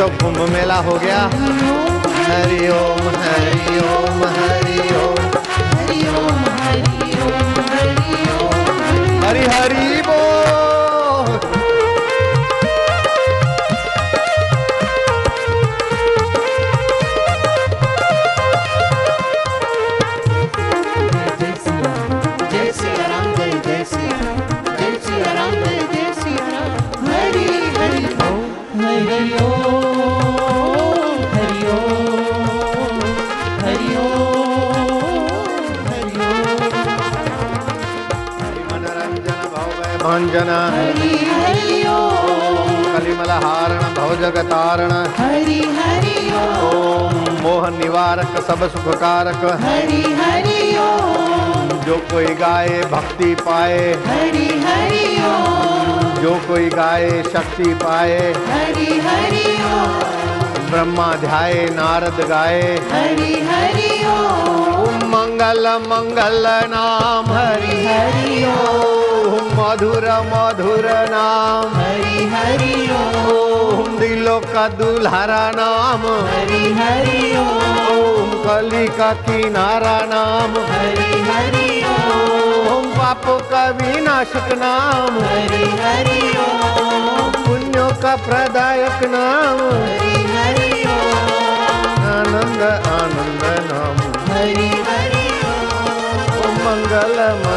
तो कुंभ मेला हो गया। हरिओम हरिओम हरिओम हरिओम हरि ओम। हरि हरि बोल। हरि ओम ओम मोह निवारक सब सुखकारक। जो कोई गाए, भक्ति पाए। जो कोई गाए, शक्ति पाए। ब्रह्मा ध्याए नारद गाए। मंगल मंगल नाम। हरि हरि ओम मधुर मधुर नाम। हरि हरि ओम। दिलों का दुल्हरा नाम। हरि हरि ओम। कली का किनारा नाम। हरि हरि ओम। पापों का विनाशक नाम। हरि हरि ओम। पुण्यों का प्रदायक नाम। हरि हरि ओम। आनंद आनंद नाम। हरि हरि ओम। ओम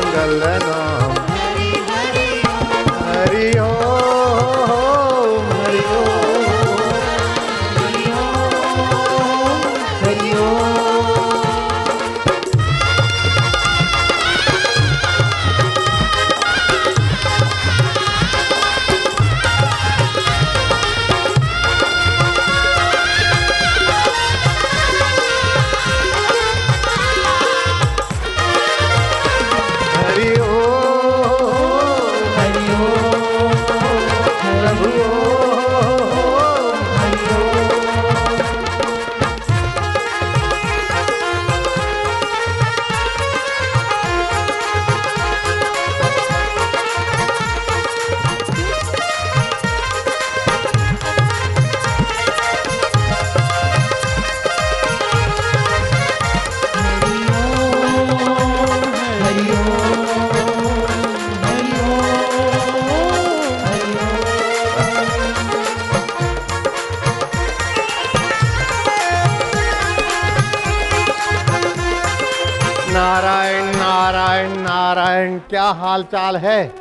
हाल चाल है।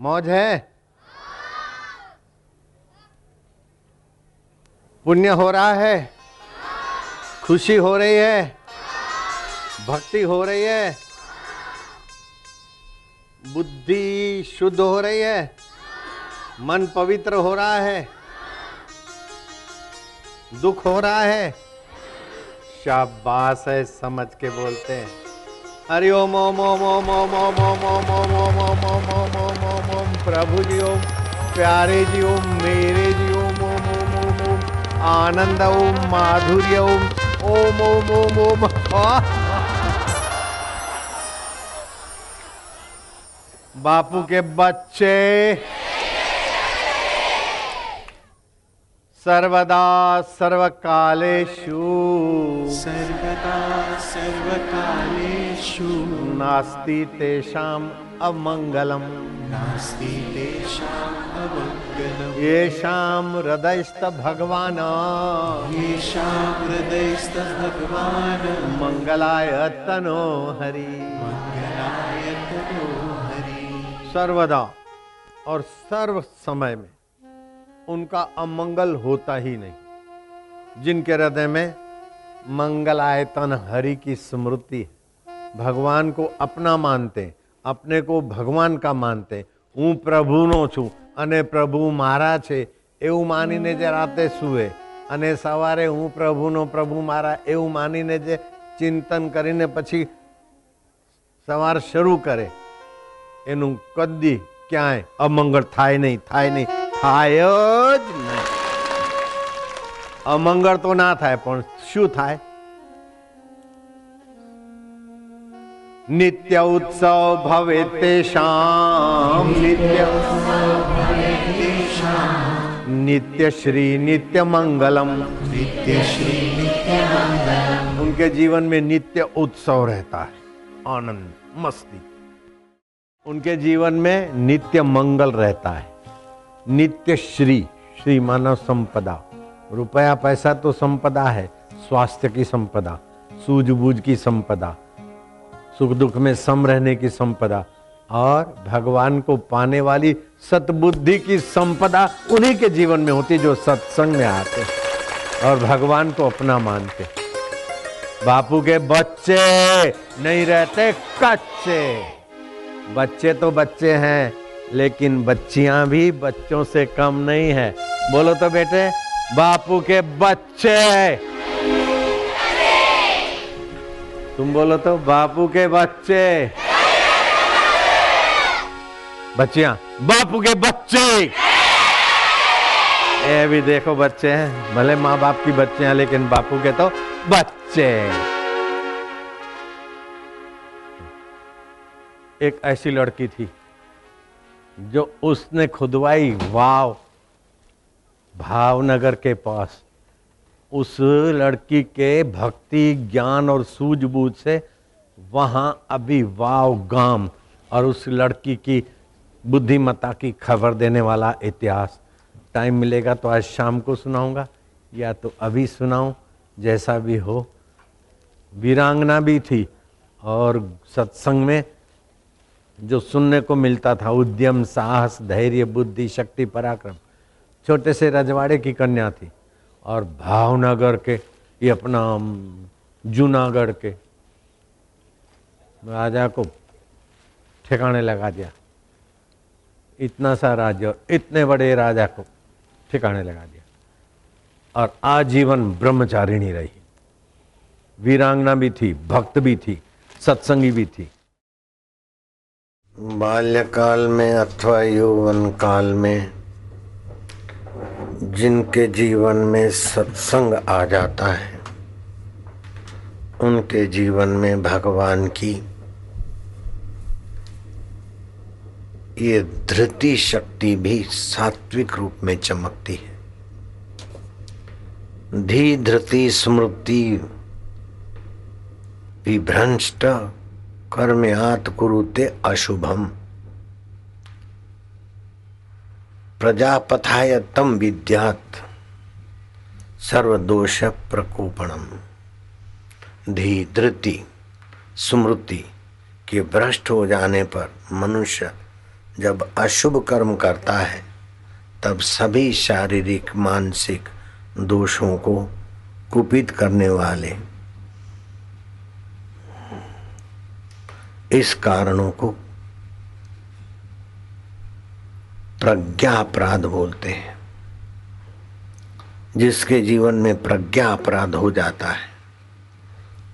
मौज है। पुण्य हो रहा है। खुशी हो रही है। भक्ति हो रही है। बुद्धि शुद्ध हो रही है। मन पवित्र हो रहा है। दुख हो रहा है। शाबाश है समझ के बोलते हैं। हरि ओम ओम ओम ओम ओम ओम ओम ओम ओम ओम ओम ओम ओम ओम ओम ओम प्रभु जी ओम प्यारे जी ओम मेरे जी ओम ओम ओम ओम ओम आनंद ओम माधुर्य ओम ओम ओम ओम ओम बापू के बच्चे सर्वदा सर्वकालेषु सर्वदा नास्ति तेषाम् अमङ्गलम्। नास्ति तेषाम् अमङ्गलम्। येषां हृदयस्थ भगवान् येषां हृदयस्थः भगवान् मङ्गलाय तनो हरि। मङ्गलाय तनो हरि। सर्वदा और सर्व समय में उनका अमंगल होता ही नहीं जिनके हृदय में मंगलायतन हरि की स्मृति है। भगवान को अपना मानते अपने को ભગવાન કા માનતે હું પ્રભુનો છું અને પ્રભુ મારા છે એવું માનીને જે રાતે સૂવે અને સવારે હું પ્રભુનો પ્રભુ મારા એવું માનીને જે ચિંતન કરીને પછી સવાર શરૂ કરે એનું કદી ક્યાંય અમંગળ થાય નહીં થાય નહીં થાય જ નહીં અમંગળ તો ના થાય પણ શું થાય नित्य उत्सव भवे तेषाम नित्य नित्य श्री नित्य मंगलम नित्य श्री नित्य मंगलम। उनके जीवन में नित्य उत्सव रहता है। आनंद, मस्ती। उनके जीवन में नित्य मंगल रहता है। नित्य श्री श्री मानव संपदा। रुपया पैसा तो संपदा है, स्वास्थ्य की संपदा, सूझबूझ की संपदा। सुख दुख में सम रहने की संपदा और भगवान को पाने वाली सतबुद्धि की संपदा उन्हीं के जीवन में होती जो सत्संग में आते और भगवान को अपना मानते बापू के बच्चे नहीं रहते, कच्चे। बच्चे तो बच्चे हैं, लेकिन बच्चियाँ भी बच्चों से कम नहीं है। बोलो तो बेटे, बापू के बच्चे। तुम बोलो तो बापू के बच्चे। बच्चिया, बापू के बच्चे। ये भी देखो बच्चे हैं, भले माँ बाप की बच्चे हैं, लेकिन बापू के तो बच्चे एक ऐसी लड़की थी, जो उसने खुदवाई, वाव, भावनगर के पास उस लड़की के भक्ति, ज्ञान और सूझबूझ से वहाँ अभी वाव गाम और उस लड़की की बुद्धिमत्ता की खबर देने वाला इतिहास। टाइम मिलेगा तो आज शाम को सुनाऊँगा, या तो अभी सुनाऊं, जैसा भी हो। वीरांगना भी थी और सत्संग में जो सुनने को मिलता था, उद्यम, साहस, धैर्य, बुद्धि, शक्ति, पराक्रम। छोटे से रजवाड़े की कन्या थी। और भावनगर के, ये अपना जूनागढ़ के राजा को ठिकाने लगा दिया। इतना सा राज्य, इतने बड़े राजा को ठिकाने लगा दिया। और आजीवन ब्रह्मचारिणी रही। वीरांगना भी थी, भक्त भी थी, सत्संगी भी थी। बाल्यकाल में अथवा यौवन काल में जिनके जीवन में सत्संग आ जाता है, उनके जीवन में भगवान की ये धृति शक्ति भी सात्विक रूप में चमकती है। धी धृति स्मृति विभ्रंष्ट कर्मयात कुरुते अशुभम। प्रजापथाय तम विद्यात सर्वदोष प्रकोपणम धी धृति स्मृति के भ्रष्ट हो जाने पर मनुष्य जब अशुभ कर्म करता है, तब सभी शारीरिक, मानसिक दोषों को कुपित करने वाले इस कारणों को प्रज्ञा अपराध बोलते हैं, जिसके जीवन में प्रज्ञा अपराध हो जाता है,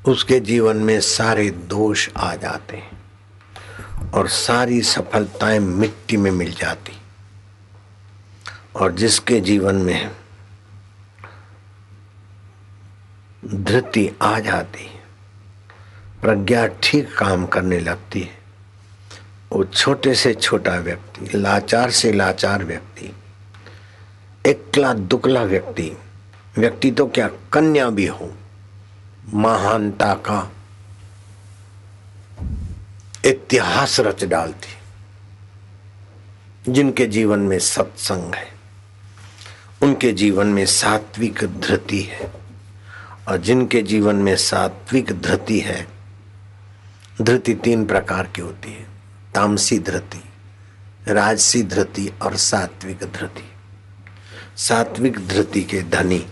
उसके जीवन में सारे दोष आ जाते हैं और सारी सफलताएँ मिट्टी में मिल जाती। और जिसके जीवन में धृति आ जाती, प्रज्ञा ठीक काम करने लगती है। वो छोटे से छोटा व्यक्ति, लाचार से लाचार व्यक्ति, एकला दुकला व्यक्ति। व्यक्ति तो क्या? कन्या भी हो। महानता का इतिहास रच डालती। जिनके जीवन में सत्संग है, उनके जीवन में सात्विक धृति है, और जिनके जीवन में सात्विक धृति है, धृति तीन प्रकार की होती है। तामसी धृति, राजसी धृति और सात्विक धृति। सात्विक धृति के धनी,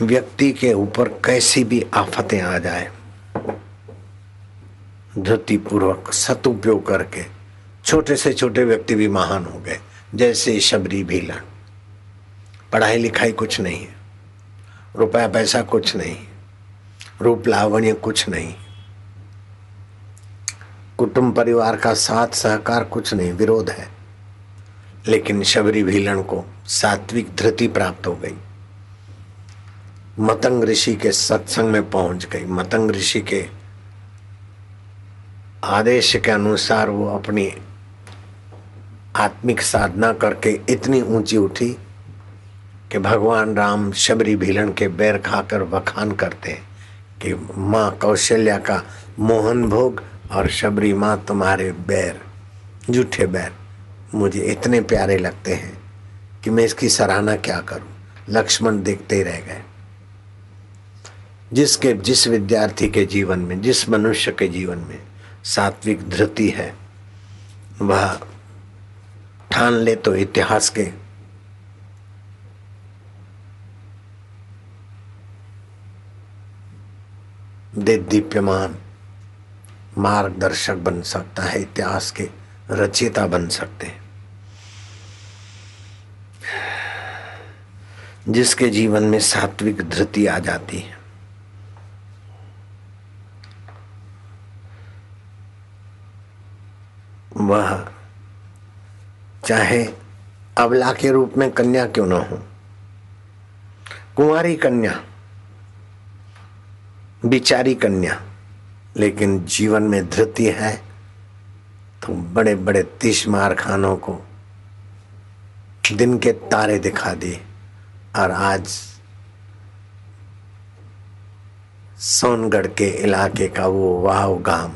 व्यक्ति के ऊपर कैसी भी आफतें आ जाए धृति पूर्वक सदुपयोग करके छोटे से छोटे व्यक्ति भी महान हो गए, जैसे शबरी भीलन। पढ़ाई लिखाई कुछ नहीं रुपया पैसा कुछ नहीं, रूप लावण्य कुछ नहीं। कुटुंब परिवार का साथ सहकार कुछ नहीं, विरोध है। लेकिन शबरी भीलन को सात्विक धृति प्राप्त हो गई। मतंग ऋषि के सत्संग में पहुँच गई। मतंग ऋषि के आदेश के अनुसार वो अपनी आत्मिक साधना करके इतनी ऊँची उठी कि भगवान राम शबरी भीलन के बैर खाकर वखान करते हैं कि माँ कौशल्या का मोहन भोग और शबरी माँ तुम्हारे बैर झूठे बैर, मुझे इतने प्यारे लगते हैं कि मैं इसकी सराहना क्या करूँ? लक्ष्मण देखते ही रह गए। जिसके, जिस विद्यार्थी के जीवन में, जिस मनुष्य के जीवन में सात्विक धृति है, वह ठान ले तो इतिहास के दे दीप्यमान मार्गदर्शक बन सकता है, इतिहास के रचयिता बन सकते हैं। जिसके जीवन में सात्विक धृति आ जाती है। वह चाहे अबला के रूप में कन्या क्यों ना हो, कुंवारी कन्या, बिचारी कन्या लेकिन जीवन में धृति है तो बड़े बड़े तीस मार खानों को दिन के तारे दिखा दिए और आज सोनगढ़ के इलाके का वो वाव गाँव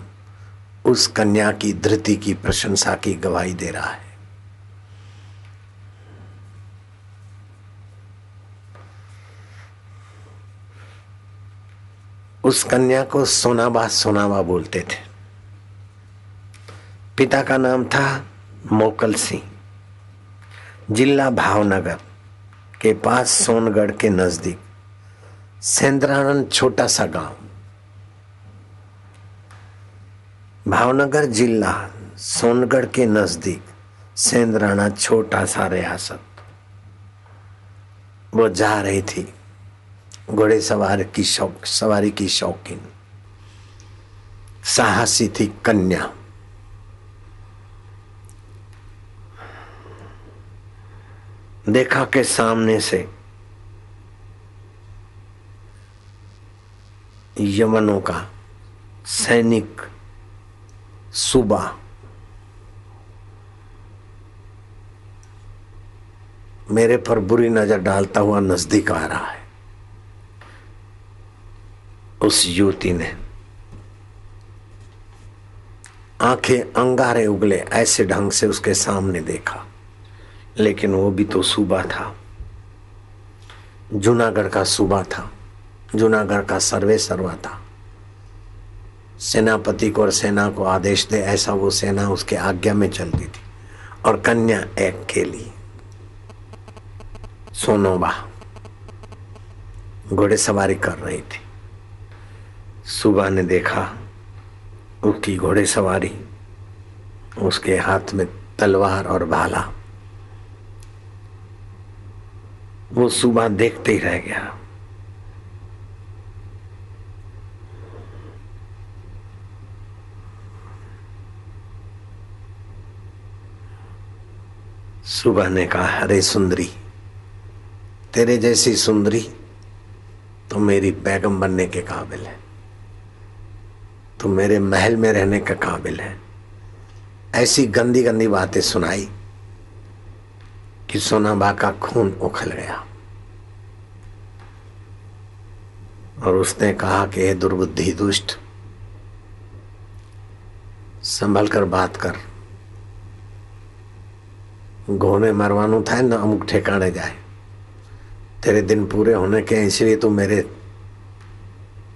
उस कन्या की धृति की प्रशंसा की गवाही दे रहा है। उस कन्या को सोनाबा सोनाबा बोलते थे। पिता का नाम था मोकल सिंह। जिला भावनगर के पास सोनगढ़ के नज़दीक सेंद्रानंद छोटा सा गाँव। भावनगर जिला सोनगढ़ के नज़दीक, सेंद्राना छोटा सा रियासत। वो जा रही थी। घोड़े सवार की शौक, सवारी की शौकीन। साहसी थी कन्या। देखा के सामने से यमनों का सैनिक सुबह मेरे पर बुरी नज़र डालता हुआ नज़दीक आ रहा है। उस युवती ने। आँखें अंगारे उगले, ऐसे ढंग से उसके सामने देखा। लेकिन वो भी तो सूबा था। जूनागढ़ का सूबा था। जूनागढ़ का सर्वे सर्वा था। सेनापति को और सेना को आदेश दे, ऐसा वो सेना उसके आज्ञा में चलती थी। और कन्या एक के लिए। सोनोबा। घोड़े सवारी कर रही थी। सुबह ने देखा उसकी घोड़े सवारी, उसके हाथ में तलवार और भाला। वो सुबह देखते ही रह गया। सुबह ने कहा, अरे सुंदरी, तेरे जैसी सुंदरी तो मेरी बैगम बनने के काबिल है। तो मेरे महल में रहने का काबिल है। ऐसी गंदी गंदी बातें सुनाई कि सोनाबा का खून उखल गया। और उसने कहा कि, हे दुर्बुद्धि दुष्ट संभल कर बात कर। घोने मरवानू था न, अमुक ठेकाने जाए। तेरे दिन पूरे होने के इसलिए तू मेरे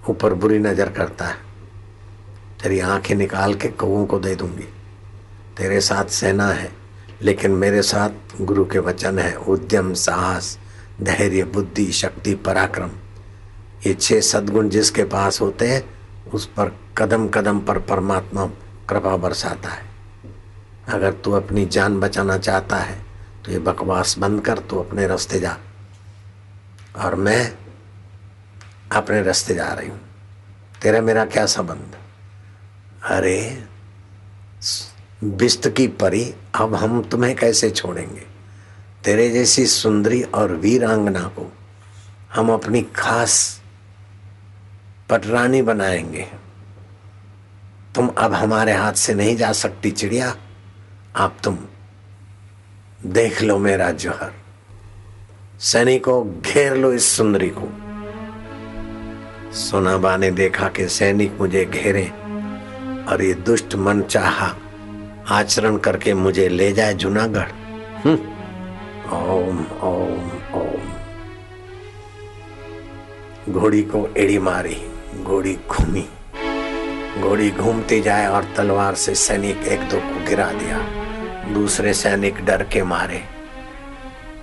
ऊपर बुरी नज़र करता है। तेरी आँखें निकाल के कौओं को दे दूँगी। तेरे साथ सेना है, लेकिन मेरे साथ गुरु के वचन है। उद्यम, साहस, धैर्य, बुद्धि, शक्ति, पराक्रम। ये छह सद्गुण जिसके पास होते हैं, उस पर कदम कदम पर परमात्मा कृपा बरसाता है। अगर तू अपनी जान बचाना चाहता है तो ये बकवास बंद कर, तू अपने रास्ते जा। और मैं अपने रास्ते जा रही हूँ। तेरा मेरा क्या संबंध? अरे, बिस्त की परी, अब हम तुम्हें कैसे छोड़ेंगे? तेरे जैसी सुंदरी और वीरांगना को हम अपनी खास पटरानी बनाएँगे। तुम अब हमारे हाथ से नहीं जा सकती चिड़िया। आप तुम देख लो मेरा जौहर। सैनिकों, घेर लो इस सुंदरी को। सोनाबा ने देखा कि सैनिक मुझे घेरे। और ये दुष्ट मन चाहा आचरण करके मुझे ले जाए जूनागढ़। हम्म। ओम ओम ओम। घोड़ी को एड़ी मारी, घोड़ी घूमी। घोड़ी घूमती जाए और तलवार से सैनिक एक दो को गिरा दिया, दूसरे सैनिक डर के मारे।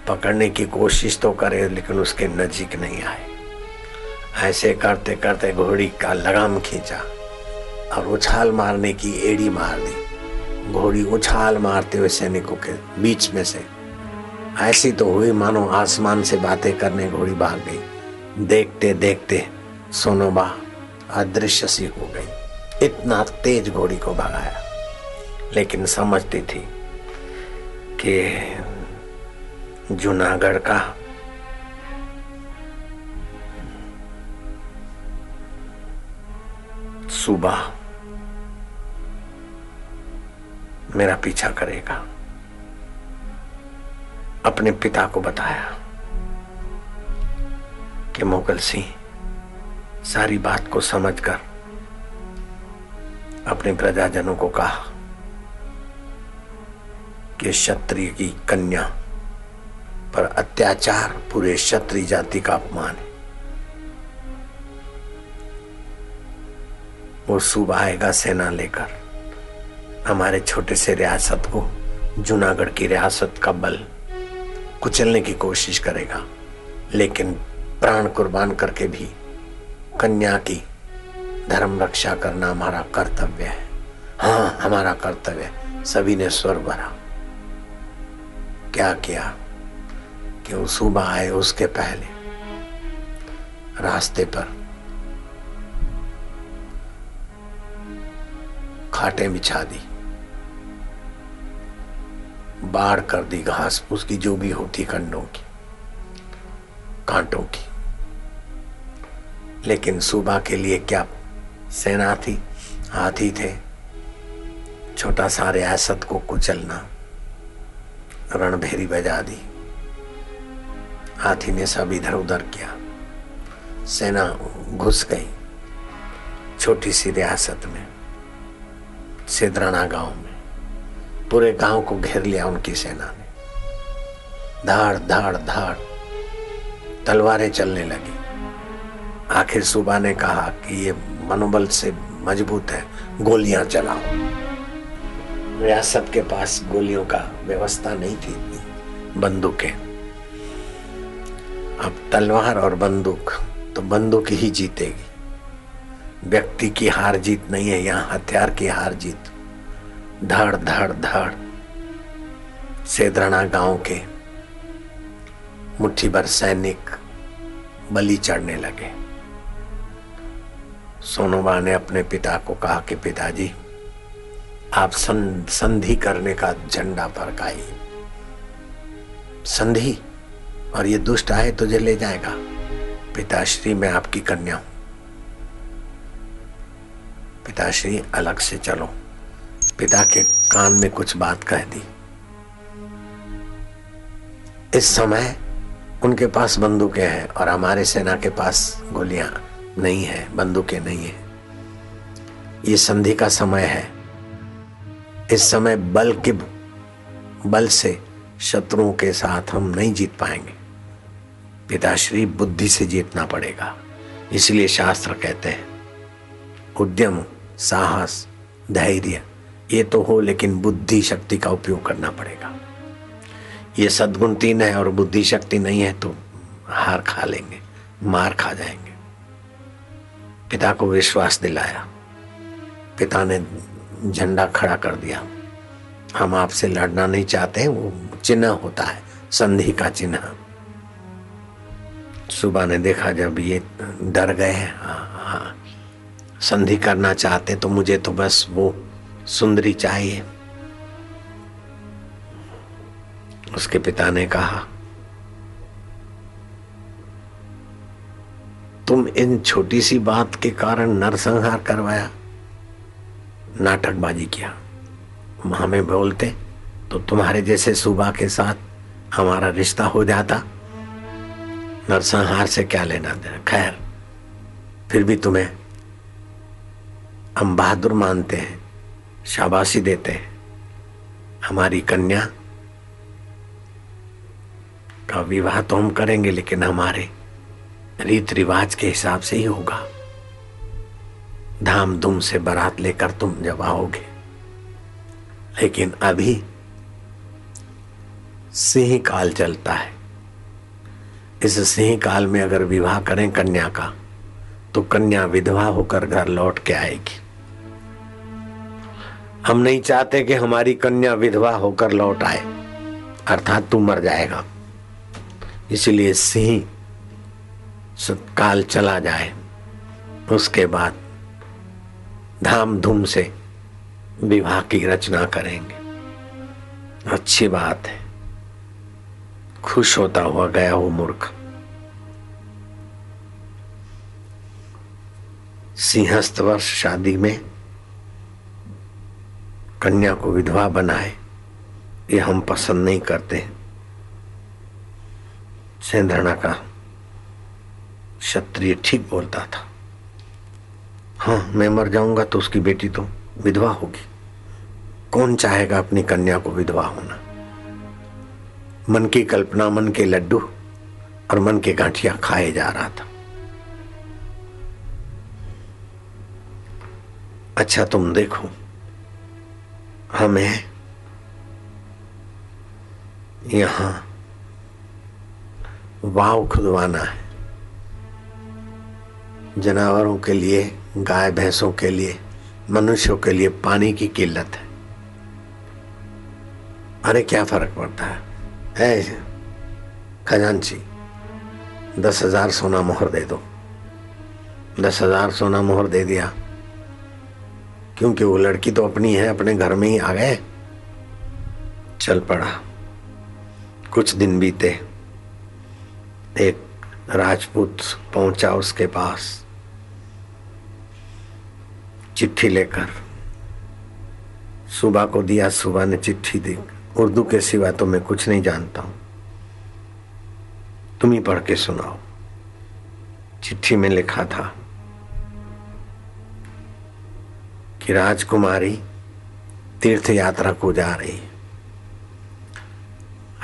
पकड़ने की कोशिश तो करे, लेकिन उसके नजीक नहीं आए। ऐसे करते करते घोड़ी का लगाम खींचा। और उछाल मारने की एड़ी मार दी। घोड़ी उछाल मारते हुए सैनिकों के बीच में से। ऐसी तो हुई, मानो आसमान से बातें करने घोड़ी भाग गई। देखते देखते सोनोबा अदृश्य सी हो गई। इतना तेज घोड़ी को भगाया। लेकिन समझती थी कि जूनागढ़ का सुबह मेरा पीछा करेगा। अपने पिता को बताया कि मोगल सिंह सारी बात को समझकर अपने प्रजाजनों को कहा कि क्षत्रिय की कन्या पर अत्याचार पूरे क्षत्रिय जाति का अपमान है। वो सुबह आएगा सेना लेकर। हमारे छोटे से रियासत को, जूनागढ़ की रियासत का बल कुचलने की कोशिश करेगा, लेकिन प्राण कुर्बान करके भी कन्या की धर्म रक्षा करना हमारा कर्तव्य है। हाँ हमारा कर्तव्य सभी ने स्वर भरा। क्या किया कि वो सुबह आए उसके पहले रास्ते पर खाटें बिछा दी। बाढ़ कर दी घास, उसकी जो भी होती कंडों की, कांटों की। लेकिन सुबह के लिए क्या सेना थी हाथी थे? छोटा सा रियासत को कुचलना, रणभेरी बजा दी। हाथी ने सब इधर उधर किया। सेना घुस गई, छोटी सी रियासत में, सिद्राना गाँव में। पूरे गाँव को घेर लिया उनकी सेना ने। धाड़ धाड़ धाड़, तलवारें चलने लगी। आखिर सुबह ने कहा कि ये मनोबल से मज़बूत है, गोलियाँ चलाओ। रियासत के पास गोलियों का व्यवस्था नहीं थी बंदूकें। अब तलवार और बंदूक तो बंदूक ही जीतेगी। व्यक्ति की हार जीत नहीं है, यहाँ हथियार की हार जीत। धड़ धड़ धड़। सेदराना गाँव के मुट्ठी भर सैनिक बलि चढ़ने लगे। सोनोबा ने अपने पिता को कहा कि पिताजी, आप संधि करने का झंडा फरकाइए संधि? और ये दुष्ट आए तुझे ले जाएगा। पिताश्री, मैं आपकी कन्या हूँ। पिताश्री, अलग से चलो। पिता के कान में कुछ बात कह दी। इस समय उनके पास बंदूकें हैं और हमारे सेना के पास गोलियाँ नहीं है, बंदूकें नहीं है। ये संधि का समय है। इस समय बल के बल से शत्रुओं के साथ हम नहीं जीत पाएँगे। पिताश्री बुद्धि से जीतना पड़ेगा, इसलिए शास्त्र कहते हैं, उद्यम, साहस, धैर्य। ये तो हो लेकिन बुद्धि शक्ति का उपयोग करना पड़ेगा। ये सदगुण तीन है और बुद्धि शक्ति नहीं है तो हार खा लेंगे मार खा जाएँगे। पिता को विश्वास दिलाया। पिता ने झंडा खड़ा कर दिया। हम आपसे लड़ना नहीं चाहते वो चिन्ह होता है संधि का चिन्ह। सुबह ने देखा जब ये डर गए हाँ, हाँ, संधि करना चाहते तो मुझे तो बस वो सुंदरी चाहिए। उसके पिता ने कहा, तुम इन छोटी सी बात के कारण नरसंहार करवाया, नाटकबाजी किया। हमें बोलते तो तुम्हारे जैसे सुबह के साथ हमारा रिश्ता हो जाता। नरसंहार से क्या लेना देना? खैर, फिर भी तुम्हें हम बहादुर मानते हैं। शाबाशी देते हैं। हमारी कन्या का विवाह तो हम करेंगे, लेकिन हमारे रीत रिवाज के हिसाब से ही होगा। धाम धूम से बारात लेकर तुम जब आओगे। लेकिन अभी सिंह काल चलता है। इस सिंह काल में अगर विवाह करें कन्या का तो कन्या विधवा होकर घर लौट के आएगी। हम नहीं चाहते कि हमारी कन्या विधवा होकर लौट आए। अर्थात तू मर जाएगा। इसलिए सिंह काल चला जाए। उसके बाद धाम धूम से विवाह की रचना करेंगे। अच्छी बात है। खुश होता हुआ गया वो मूर्ख। सिंहस्थ वर्ष शादी में कन्या को विधवा बनाए, ये हम पसंद नहीं करते। सेंधरणा का क्षत्रिय ठीक बोलता था। हाँ मैं मर जाऊँगा तो उसकी बेटी तो विधवा होगी। कौन चाहेगा अपनी कन्या को विधवा होना? मन की कल्पना, मन के लड्डू और मन के गांठिया खाए जा रहा था। अच्छा तुम देखो। हमें यहाँ वाव खुदवाना है। जानवरों के लिए, गाय भैंसों के लिए, मनुष्यों के लिए पानी की किल्लत है। अरे क्या फ़र्क पड़ता है? है खजांची दस हज़ार सोना मोहर दे दो। दस हज़ार सोना मोहर दे दिया। क्योंकि वो लड़की तो अपनी है, अपने घर में ही आ गए। चल पड़ा। कुछ दिन बीते। एक राजपूत पहुँचा उसके पास। चिट्ठी लेकर। सुबह को दिया, सुबह ने चिट्ठी दी। उर्दू के सिवा तो मैं कुछ नहीं जानता हूँ। तुम ही पढ़ के सुनाओ। चिट्ठी में लिखा था कि राजकुमारी तीर्थ यात्रा को जा रही।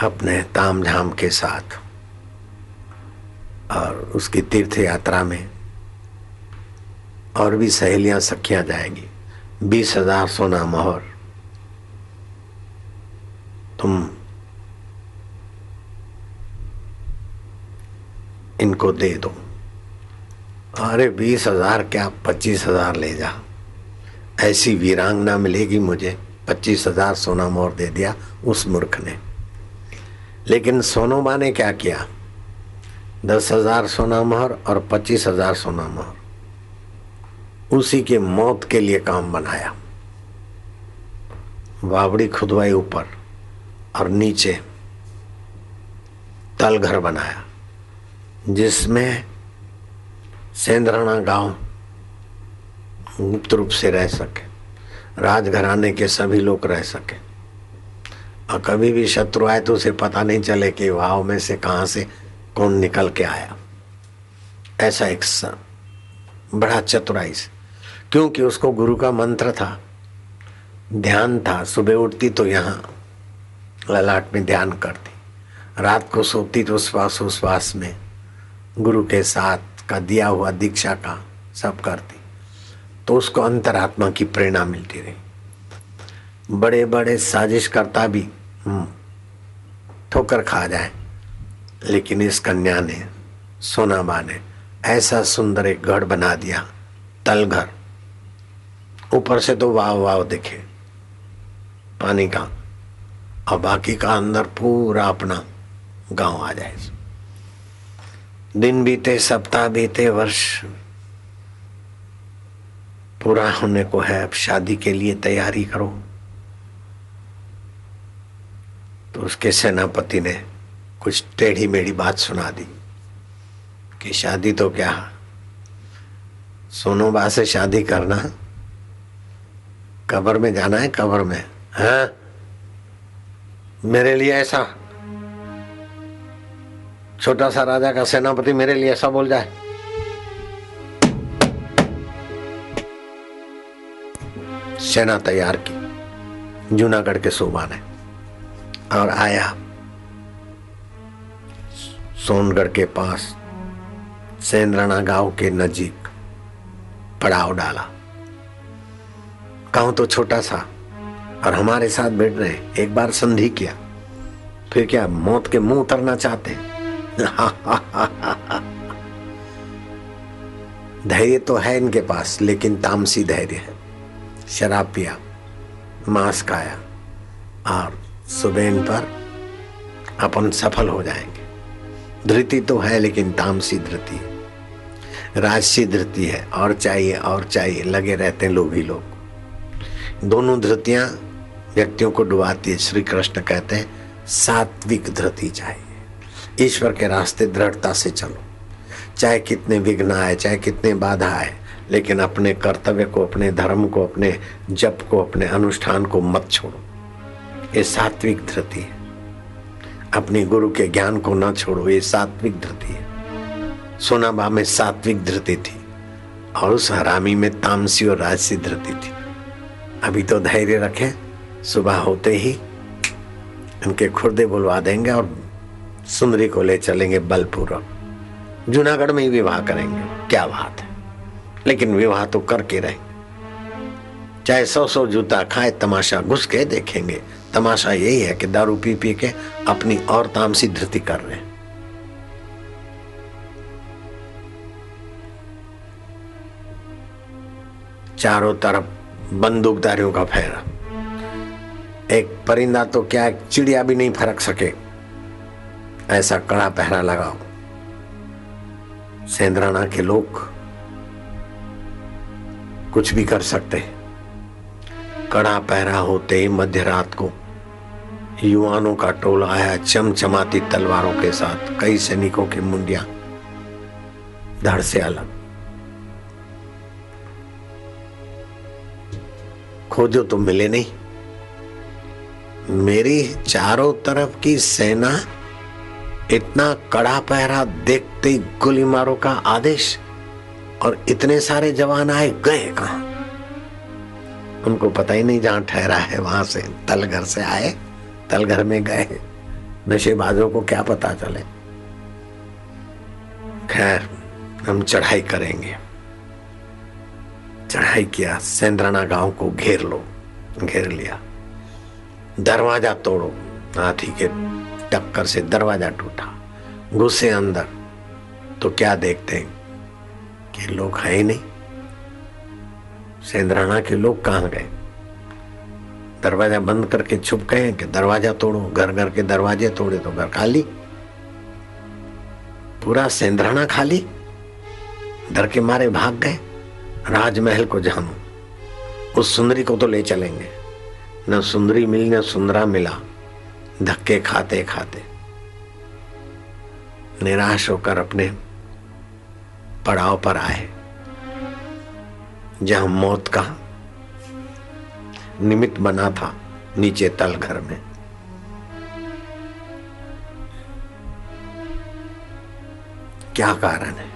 अपने ताम झाम के साथ। और उसकी तीर्थ यात्रा में और भी सहेलियाँ सखियाँ जाएँगी। बीस हज़ार सोना मोहर। तुम इनको दे दो। अरे बीस हज़ार क्या? पच्चीस हज़ार ले जा। ऐसी वीरांगना मिलेगी मुझे। पच्चीस हज़ार सोना मोहर दे दिया उस मूर्ख ने। लेकिन सोनोबा ने क्या किया? दस हज़ार सोना मोहर और पच्चीस हज़ार सोना मोहर। उसी के मौत के लिए काम बनाया। वावड़ी खुदवाई ऊपर और नीचे तलघर बनाया, जिसमें सेंद्राना गाँव गुप्त रूप से रह सके। राजघराने के सभी लोग रह सके। और कभी भी शत्रु आए तो उसे पता नहीं चले कि वाव में से कहाँ से कौन निकल के आया। ऐसा एक बड़ा चतुराई से। क्योंकि उसको गुरु का मंत्र था, ध्यान था, सुबह उठती तो यहाँ ललाट में ध्यान करती। रात को सोती तो श्वास उश्वास में गुरु के साथ का दिया हुआ दीक्षा का सब करती। तो उसको अंतरात्मा की प्रेरणा मिलती रही। बड़े बड़े साजिश करता भी हम्म, ठोकर खा जाए। लेकिन इस कन्या ने सोनाबा ने ऐसा सुंदर एक गढ़ बना दिया तल घर। ऊपर से तो वाव वाव दिखे। पानी का और बाकी का अंदर पूरा अपना गाँव आ जाए। दिन बीते सप्ताह बीते वर्ष पूरा होने को है, अब शादी के लिए तैयारी करो। तो उसके सेनापति ने कुछ टेढ़ी मेढ़ी बात सुना दी कि शादी तो क्या? सोनोबा से शादी करना। कबर में जाना है, कबर में। हाँ? मेरे लिए ऐसा। छोटा सा राजा का सेनापति मेरे लिए ऐसा बोल जाए। सेना तैयार की। जूनागढ़ के सूबा ने। और आया सोनगढ़ के पास सेंद्राना गाँव के नजीक पड़ाव डाला। गाँव तो छोटा सा और हमारे साथ बैठ रहे, एक बार संधि किया। फिर क्या, मौत के मुँह उतरना चाहते? धैर्य तो है इनके पास, लेकिन तामसी धैर्य है। शराब पिया मांस खाया और सुबेन पर अपन सफल हो जाएँगे। धृति तो है, लेकिन तामसी धृति है। राजसी धृति है, और चाहिए और चाहिए, लगे रहते हैं लोभी लोग। दोनों धृतियाँ व्यक्तियों को डुबाती है। श्री कृष्ण कहते हैं, सात्विक धृति चाहिए। ईश्वर के रास्ते दृढ़ता से चलो। चाहे कितने विघ्न आए, चाहे कितने बाधा आए लेकिन अपने कर्तव्य को, अपने धर्म को, अपने जप को, अपने अनुष्ठान को मत छोड़ो। ये सात्विक धृति है। अपने गुरु के ज्ञान को न छोड़ो, ये सात्विक धृति है। सोनाबा में सात्विक धृति थी और उस हरामी में तामसी और राजसी धृति थी। अभी तो धैर्य रखें, सुबह होते ही इनके खुर्दे बुलवा देंगे और सुंदरी को ले चलेंगे बलपूर्वक। जूनागढ़ में ही विवाह करेंगे। क्या बात है। लेकिन विवाह तो करके रहे। चाहे सौ सौ जूता खाए, तमाशा घुस के देखेंगे। तमाशा यही है कि दारू पी पी के अपनी और तामसी धृति कर रहे चारों तरफ़ बंदूकधारियों का फेरा। एक परिंदा तो क्या एक चिड़िया भी नहीं फरक सके। ऐसा कड़ा पहरा लगाओ। सेंद्राना के लोग कुछ भी कर सकते। कड़ा पहरा होते ही मध्य रात को युवानों का टोला आया चमचमाती तलवारों के साथ। कई सैनिकों की मुंडिया धड़ से अलग। खोजो तो मिले नहीं। मेरी चारों तरफ़ की सेना इतना कड़ा पहरा देखते ही गोली मारो का आदेश। और इतने सारे जवान आए, गए कहा? उनको पता ही नहीं जहाँ ठहरा है, वहाँ से तलघर से आए, तलघर में गए। नशेबाजों को क्या पता चले। खैर, हम चढ़ाई करेंगे। चढ़ाई किया, सेंद्राना गाँव को घेर लो, घेर लिया। दरवाज़ा तोड़ो, हाथी के टक्कर से दरवाज़ा टूटा। घुसे अंदर तो क्या देखते हैं? कि लोग है ही नहीं। सेंद्राना के लोग कहाँ गए? दरवाज़ा बंद करके छुप गए कि दरवाज़ा तोड़ो, घर घर के दरवाजे तोड़े तो घर खाली। पूरा सेंद्राना खाली। डर के मारे भाग गए। राजमहल को जानो, उस सुंदरी को तो ले चलेंगे। न सुंदरी मिली, न सुंदरा मिला, धक्के खाते खाते। निराश होकर अपने पड़ाव पर आए, जहाँ मौत का निमित्त बना था नीचे तल घर में। क्या कारण है?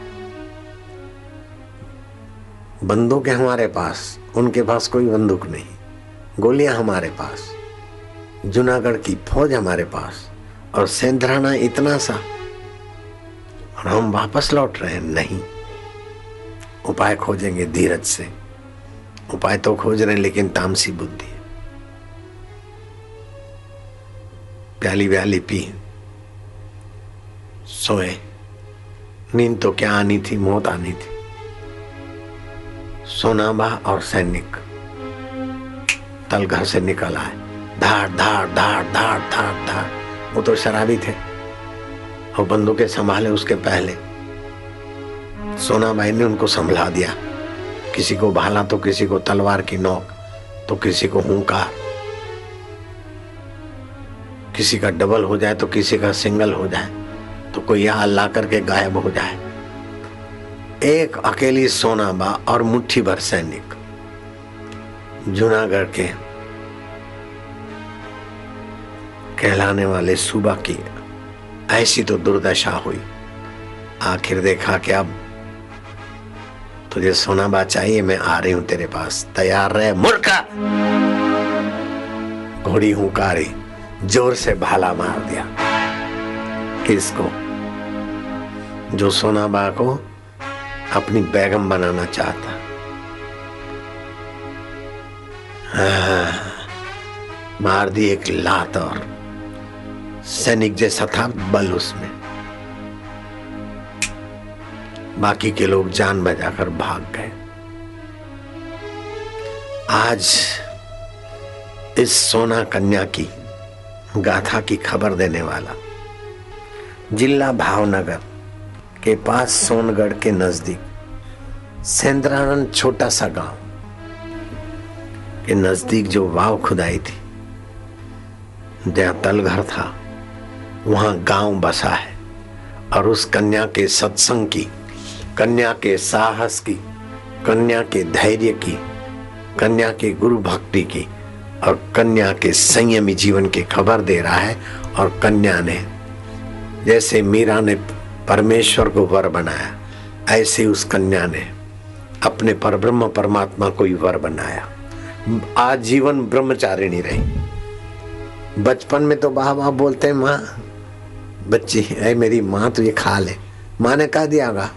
बंदूक है हमारे पास, उनके पास कोई बंदूक नहीं। गोलियाँ हमारे पास, जूनागढ़ की फौज हमारे पास, और सेंधराना इतना सा और हम वापस लौट रहे हैं। नहीं। उपाय खोजेंगे धीरज से। उपाय तो खोज रहे हैं, लेकिन तामसी बुद्धि प्याली व्याली पी। सोए। नींद तो क्या आनी थी, मौत आनी थी। सोनाबा और सैनिक। तल घर से निकल आए। धार धार धार धार धार धार वो तो शराबी थे। और बंदूकें संभाले उसके पहले। सोनाबाई ने उनको संभला दिया। किसी को भाला तो किसी को तलवार की नोक तो किसी को हुंकार। किसी का डबल हो जाए तो किसी का सिंगल हो जाए तो कोई यहाँ ला करके गायब हो जाए। एक अकेली सोनाबा और मुट्ठी भर सैनिक, जूनागढ़ के कहलाने वाले सुबह की ऐसी तो दुर्दशा हुई। आखिर देखा कि अब तुझे सोना बात चाहिए मैं आ रही हूँ तेरे पास। तैयार रहे मूर्खा! घोड़ी हुकारी ज़ोर से भाला मार दिया। किसको? जो सोना बा को अपनी बेगम बनाना चाहता। हाँ, मार दी एक लात और। सैनिक जैसा था बल उसमें। बाकी के लोग जान बजाकर भाग गए। आज इस सोना कन्या की गाथा की खबर देने वाला जिला भावनगर के पास सोनगढ़ के नज़दीक सेंद्रानंद छोटा सा गाँव के नज़दीक जो वाव खुदाई थी जहाँ तलघर था। वहाँ गाँव बसा है और उस कन्या के सत्संग की, कन्या के साहस की, कन्या के धैर्य की, कन्या के गुरु भक्ति की और कन्या के संयमी जीवन की खबर दे रहा है और कन्या ने जैसे मीरा ने परमेश्वर को वर बनाया, ऐसे उस कन्या ने अपने परब्रह्म परमात्मा को ही वर बनाया। आजीवन ब्रह्मचारिणी रही। बचपन में तो बाह बोलते माँ बच्ची है मेरी माँ तो ये खा ले। माँ ने कह दियागा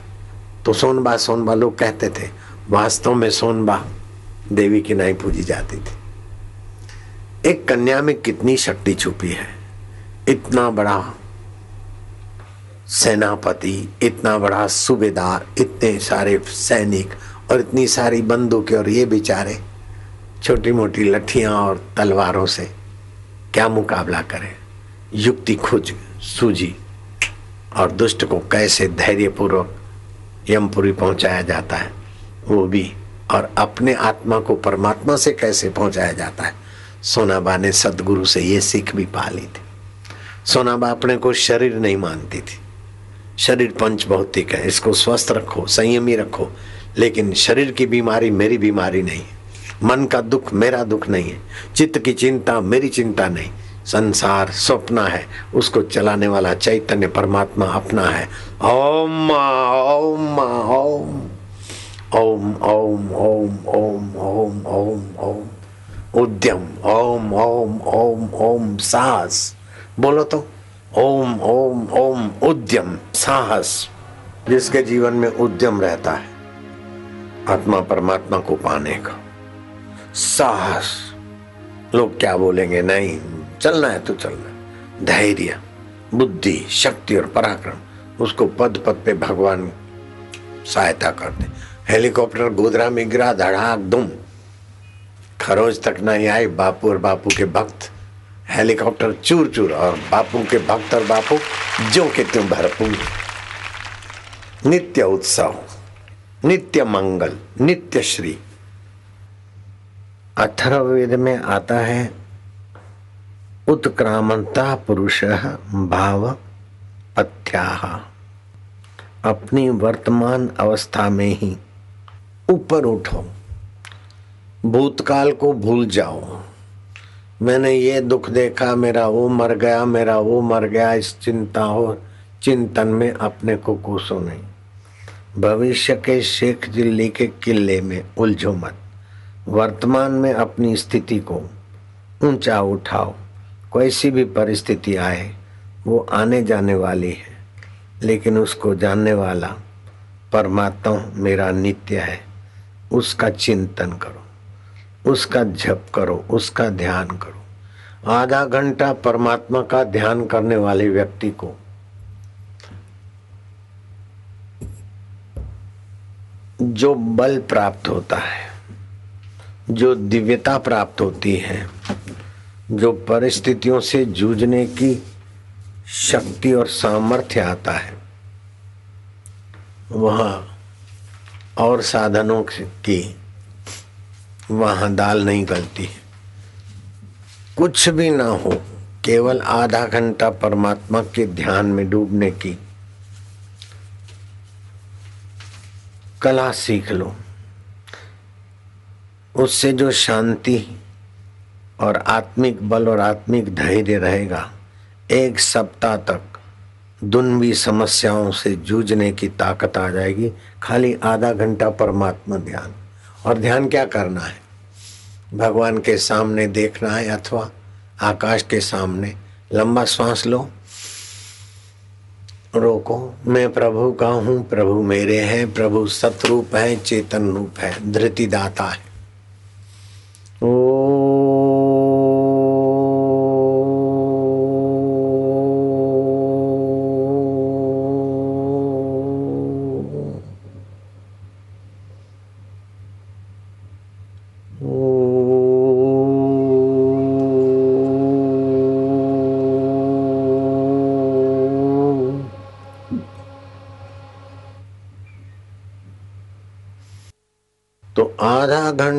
तो सोनबा सोनबा लोग कहते थे, वास्तव में सोनबा देवी की नाई पूजी जाती थी। एक कन्या में कितनी शक्ति छुपी है। इतना बड़ा सेनापति, इतना बड़ा सूबेदार, इतने सारे सैनिक और इतनी सारी बंदूकें और ये बेचारे छोटी मोटी लठियाँ और तलवारों से क्या मुकाबला करें? युक्ति खुज सूझी और दुष्ट को कैसे धैर्यपूर्वक यमपुरी पहुँचाया जाता है, वो भी और अपने आत्मा को परमात्मा से कैसे पहुँचाया जाता है। सोनाबा ने सदगुरु से ये सीख भी पा ली थी। सोनाबा अपने को शरीर नहीं मानती थी। शरीर पंच भौतिक है, इसको स्वस्थ रखो, संयमी रखो, लेकिन शरीर की बीमारी मेरी बीमारी नहीं है। मन का दुख मेरा दुख नहीं है। चित्त की चिंता मेरी चिंता नहीं। संसार स्वप्न है उसको चलाने वाला चैतन्य परमात्मा अपना है ओम ओम ओम ओम ओम ओम ओम ओम ओम ओम उद्यम ओम ओम ओम ओम साहस बोलो तो ओम ओम ओम उद्यम साहस जिसके जीवन में उद्यम रहता है आत्मा परमात्मा को पाने का साहस लोग क्या बोलेंगे नहीं चलना है तो चलना धैर्य, बुद्धि, शक्ति और पराक्रम, उसको पद पद पे भगवान सहायता करते। हेलीकॉप्टर गोदरा में गिरा, धड़ाक, दुम। खरोज तक नहीं आए बापू और बापू के भक्त। हेलीकॉप्टर चूर चूर और बापू के भक्त और बापू, जो के तुम भरपूर नित्य उत्सव, नित्य मंगल, नित्य श्री। अथर्ववेद में आता है उत्क्रामंता पुरुष भाव पथ्या अपनी वर्तमान अवस्था में ही ऊपर उठो। भूतकाल को भूल जाओ। मैंने ये दुख देखा, मेरा वो मर गया, मेरा वो मर गया, इस चिंता हो चिंतन में अपने को कोसो नहीं। भविष्य के शेख दिल्ली के किले में उलझो मत। वर्तमान में अपनी स्थिति को ऊँचा उठाओ। कैसी भी परिस्थिति आए, वो आने जाने वाली है। लेकिन उसको जानने वाला परमात्मा मेरा नित्य है। उसका चिंतन करो, उसका जप करो, उसका ध्यान करो। आधा घंटा परमात्मा का ध्यान करने वाले व्यक्ति को जो बल प्राप्त होता है, जो दिव्यता प्राप्त होती है जो परिस्थितियों से जूझने की शक्ति और सामर्थ्य आता है, वह और साधनों की वहाँ दाल नहीं गलती कुछ भी ना हो, केवल आधा घंटा परमात्मा के ध्यान में डूबने की कला सीख लो। उससे जो शांति और आत्मिक बल और आत्मिक धैर्य रहेगा। एक सप्ताह तक दुनवी समस्याओं से जूझने की ताकत आ जाएगी। खाली आधा घंटा परमात्मा ध्यान। और ध्यान क्या करना है? भगवान के सामने देखना है अथवा आकाश के सामने। लंबा श्वास लो। रोको। मैं प्रभु का हूँ, प्रभु मेरे हैं, प्रभु सतरूप है, चेतन रूप है, धृतिदाता है। तो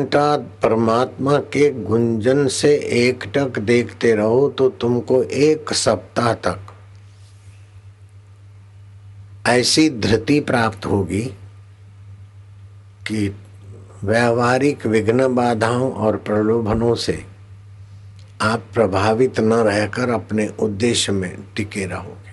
घंटा परमात्मा के गुंजन से एकटक देखते रहो तो तुमको एक सप्ताह तक। ऐसी धृति प्राप्त होगी कि व्यवहारिक विघ्न बाधाओं और प्रलोभनों से आप प्रभावित न रहकर अपने उद्देश्य में टिके रहोगे।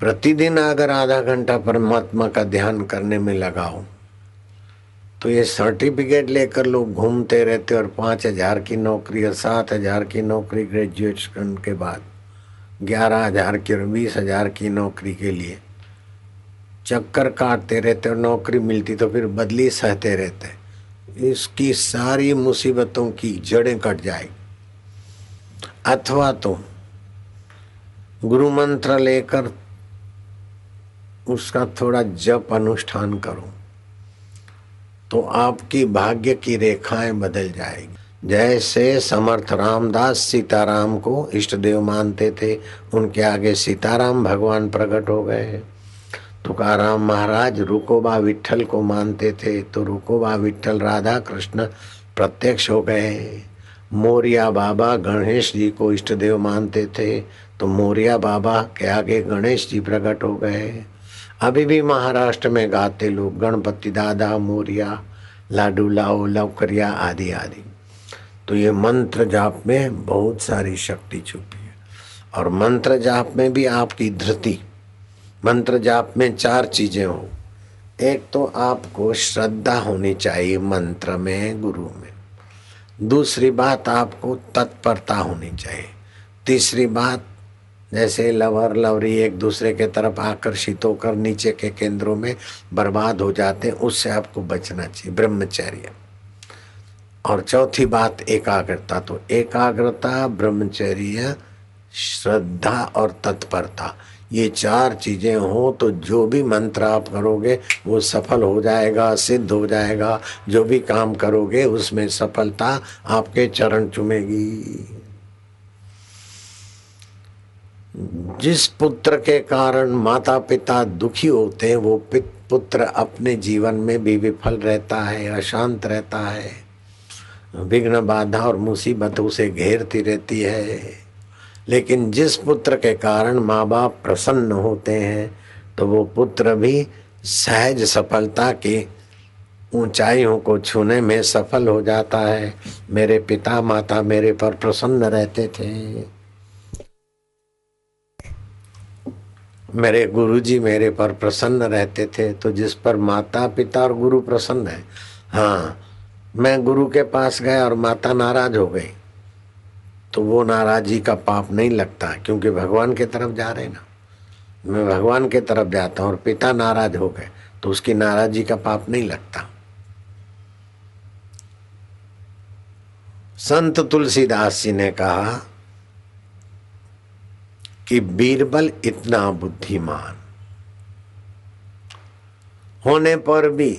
प्रतिदिन अगर आधा घंटा परमात्मा का ध्यान करने में लगाओ तो ये सर्टिफिकेट लेकर लोग घूमते रहते और पाँच हज़ार की नौकरी और सात हज़ार की नौकरी ग्रेजुएशन के बाद, ग्यारह हज़ार की और बीस हज़ार की नौकरी के लिए चक्कर काटते रहते और नौकरी मिलती तो फिर बदली सहते रहते इसकी सारी मुसीबतों की जड़ें कट जाएगी। अथवा तो गुरु मंत्र लेकर उसका थोड़ा जप अनुष्ठान करो तो आपकी भाग्य की रेखाएँ बदल जाएगी। जैसे समर्थ रामदास सीताराम को इष्ट देव मानते थे, उनके आगे सीताराम भगवान प्रकट हो गए तुकाराम महाराज रुकोबा विठल को मानते थे तो रुकोबा विठल राधा कृष्ण प्रत्यक्ष हो गए मोरिया बाबा गणेश जी को इष्ट देव मानते थे तो मोरिया बाबा के आगे गणेश जी प्रकट हो गए अभी भी महाराष्ट्र में गाते लोग, गणपति दादा, मोरिया, लाडू लाओ लवकरिया आदि आदि। तो ये मंत्र जाप में बहुत सारी शक्ति छुपी है। और मंत्र जाप में भी आपकी धृति, मंत्र जाप में चार चीज़ें हो। एक तो आपको श्रद्धा होनी चाहिए मंत्र में, गुरु में। दूसरी बात आपको तत्परता होनी चाहिए। तीसरी बात जैसे लवर लवरी एक दूसरे के तरफ़ आकर्षित होकर नीचे के केंद्रों में बर्बाद हो जाते हैं, उससे आपको बचना चाहिए, ब्रह्मचर्य। और चौथी बात, एकाग्रता। तो एकाग्रता, ब्रह्मचर्य, श्रद्धा और तत्परता, ये चार चीज़ें हो तो जो भी मंत्र आप करोगे, वो सफल हो जाएगा, सिद्ध हो जाएगा। जो भी काम करोगे, उसमें सफलता आपके चरण चुमेगी। जिस पुत्र के कारण माता पिता दुखी होते हैं, वो पुत्र अपने जीवन में भी विफल रहता है, अशांत रहता है। विघ्न बाधा और मुसीबत उसे घेरती रहती है। लेकिन जिस पुत्र के कारण माँ बाप प्रसन्न होते हैं तो वो पुत्र भी सहज सफलता की ऊंचाइयों को छूने में सफल हो जाता है। मेरे पिता माता मेरे पर प्रसन्न रहते थे। मेरे गुरुजी मेरे पर प्रसन्न रहते थे तो जिस पर माता पिता और गुरु प्रसन्न है। हाँ मैं गुरु के पास गया और माता नाराज़ हो गई। तो वो नाराजी का पाप नहीं लगता, क्योंकि भगवान के तरफ़ जा रहे ना। मैं भगवान के तरफ़ जाता हूँ और पिता नाराज़ हो गए तो उसकी नाराजी का पाप नहीं लगता। संत तुलसीदास जी ने कहा कि बीरबल इतना बुद्धिमान। होने पर भी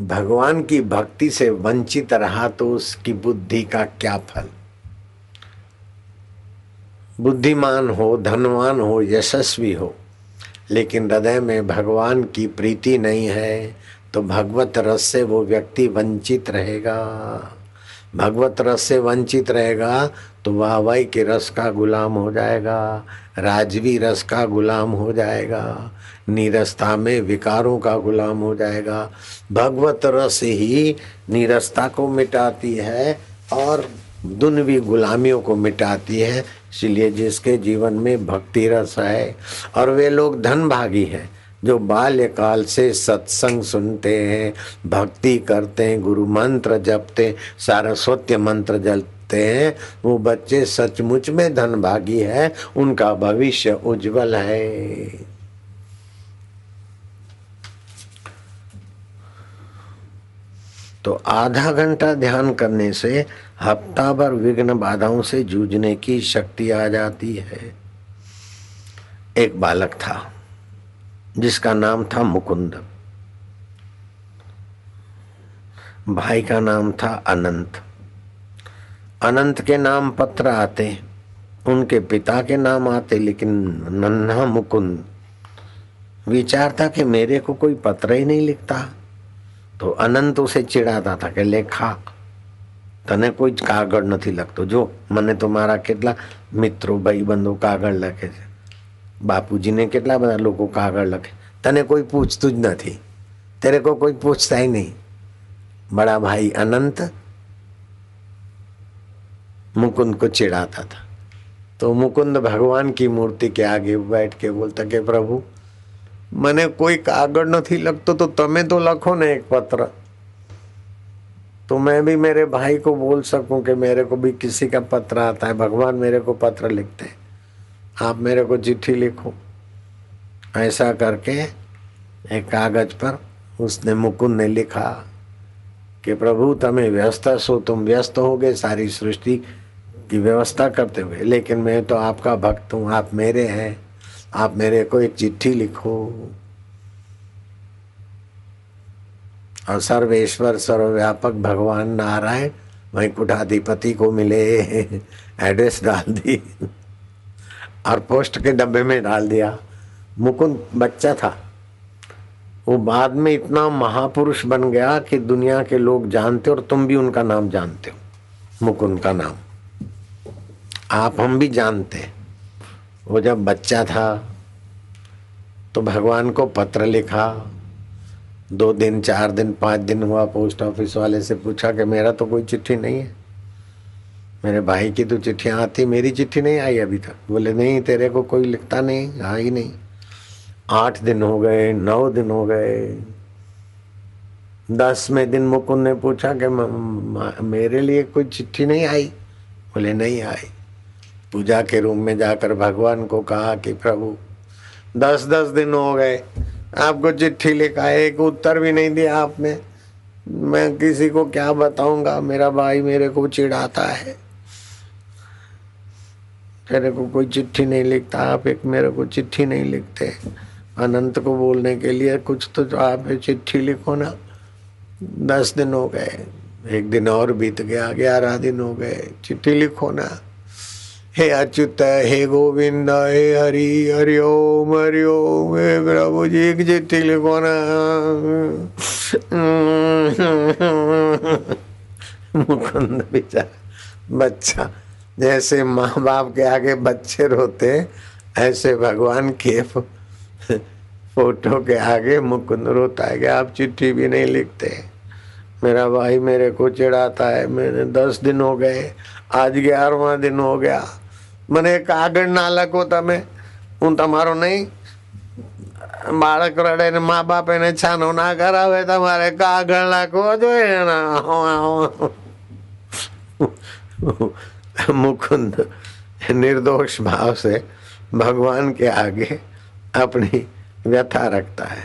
भगवान की भक्ति से वंचित रहा तो उसकी बुद्धि का क्या फल? बुद्धिमान हो, धनवान हो, यशस्वी हो, लेकिन हृदय में भगवान की प्रीति नहीं है तो भगवत रस से वो व्यक्ति वंचित रहेगा। भगवत रस से वंचित रहेगा तो वाहवाई के रस का गुलाम हो जाएगा, राजवी रस का गुलाम हो जाएगा, नीरसता में विकारों का गुलाम हो जाएगा। भगवत रस ही नीरसता को मिटाती है और दुनवी गुलामियों को मिटाती है, इसलिए जिसके जीवन में भक्ति रस है। और वे लोग धन भागी हैं, जो बाल्यकाल से सत्संग सुनते हैं, भक्ति करते हैं, गुरु मंत्र जपते सारस्वत्य मंत्र जलते हैं, वो बच्चे सचमुच में धन भागी है, उनका भविष्य उज्जवल है। तो आधा घंटा ध्यान करने से हफ़्ता भर विघ्न बाधाओं से जूझने की शक्ति आ जाती है। एक बालक था, जिसका नाम था मुकुंद। भाई का नाम था अनंत। अनंत के नाम पत्र आते उनके पिता के नाम आते लेकिन नन्हा मुकुंद विचार था कि मेरे को कोई पत्र ही नहीं लिखता तो અનંત ઉસે ચીડાતા હતા કે લેખા તને કોઈ જ કાગળ નથી લખતો જો મને તો મારા કેટલા મિત્રો ભાઈબંધો કાગળ લખે છે બાપુજીને કેટલા બધા લોકો કાગળ લખે તને કોઈ પૂછતું જ નથી तेरे को कोई पूछता ही नहीं बड़ा भाई अनंत मुकुंद को चिढ़ाता था तो मुकुंद भगवान की मूर्ति के आगे बैठ के बोलता कि प्रभु મને કોઈ કાગળ નથી લખતો તો તમે तो લખો ને એક पत्र तो मैं भी मेरे भाई को बोल सकूं कि मेरे को भी किसी का पत्र आता है भगवान मेरे को पत्र लिखते हैं आप मेरे को चिट्ठी लिखो ऐसा करके एक कागज पर उसने मुकुंद ने लिखा कि प्रभु तमें व्यस्त सो तुम व्यस्त हो गए सारी सृष्टि की व्यवस्था करते हुए, लेकिन मैं तो आपका भक्त हूँ, आप मेरे हैं, आप मेरे को एक चिट्ठी लिखो। और सर्वेश्वर, सर्वव्यापक भगवान नारायण वहीं कुठाधिपति को मिले, एड्रेस डाल दी और पोस्ट के डब्बे में डाल दिया। मुकुंद बच्चा था। वो बाद में इतना महापुरुष बन गया कि दुनिया के लोग जानते और तुम भी उनका नाम जानते हो, मुकुंद का नाम। आप हम भी जानते वो जब बच्चा था तो भगवान को पत्र लिखा। दो दिन, चार दिन, पाँच दिन हुआ पोस्ट ऑफ़िस वाले से पूछा कि मेरा तो कोई चिट्ठी नहीं है। मेरे भाई की तो चिट्ठियाँ आती, मेरी चिट्ठी नहीं आई अभी तक। बोले, नहीं, तेरे को कोई लिखता नहीं, आई नहीं। आठ दिन हो गए, नौ दिन हो गए। दसवें दिन मुकुंद ने पूछा कि मेरे लिए कोई चिट्ठी नहीं आई? बोले, नहीं आई। पूजा के रूम में जाकर भगवान को कहा कि प्रभु, दस दस दिन हो गए, आपको चिट्ठी लिखा है एक उत्तर भी नहीं दिया आपने। मैं किसी को क्या बताऊँगा? मेरा भाई मेरे को चिढ़ाता है। तेरे को कोई चिट्ठी नहीं लिखता, आप एक मेरे को चिट्ठी नहीं लिखते। अनंत को बोलने के लिए कुछ तो आप चिट्ठी लिखो ना। दस दिन हो गए, एक दिन और बीत गया, ग्यारह दिन हो गए, चिट्ठी लिखो ना। हे अच्युत, हे गोविंद, हे हरि हरि ओम हरि ओम, हे प्रभु जी एक चिट्ठी लिखो ना मुकुंद बेचारा, बच्चा, जैसे माँ बाप के आगे बच्चे रोते, ऐसे भगवान के फ़ोटो के आगे मुकुंद रोता है कि आप चिट्ठी भी नहीं लिखते। मेरा भाई मेरे को चिढ़ाता है मैंने दस दिन हो गए, आज ग्यारहवा दिन हो गया। મને કાગળ ના લખો તમે હું તમારો નહીં બાળક રડે ને મા બાપ એને છાનો ના કરાવે તમારે કાગળ નાખવો જોઈએ मुकुंद निर्दोष भाव से भगवान के आगे अपनी व्यथा रखता है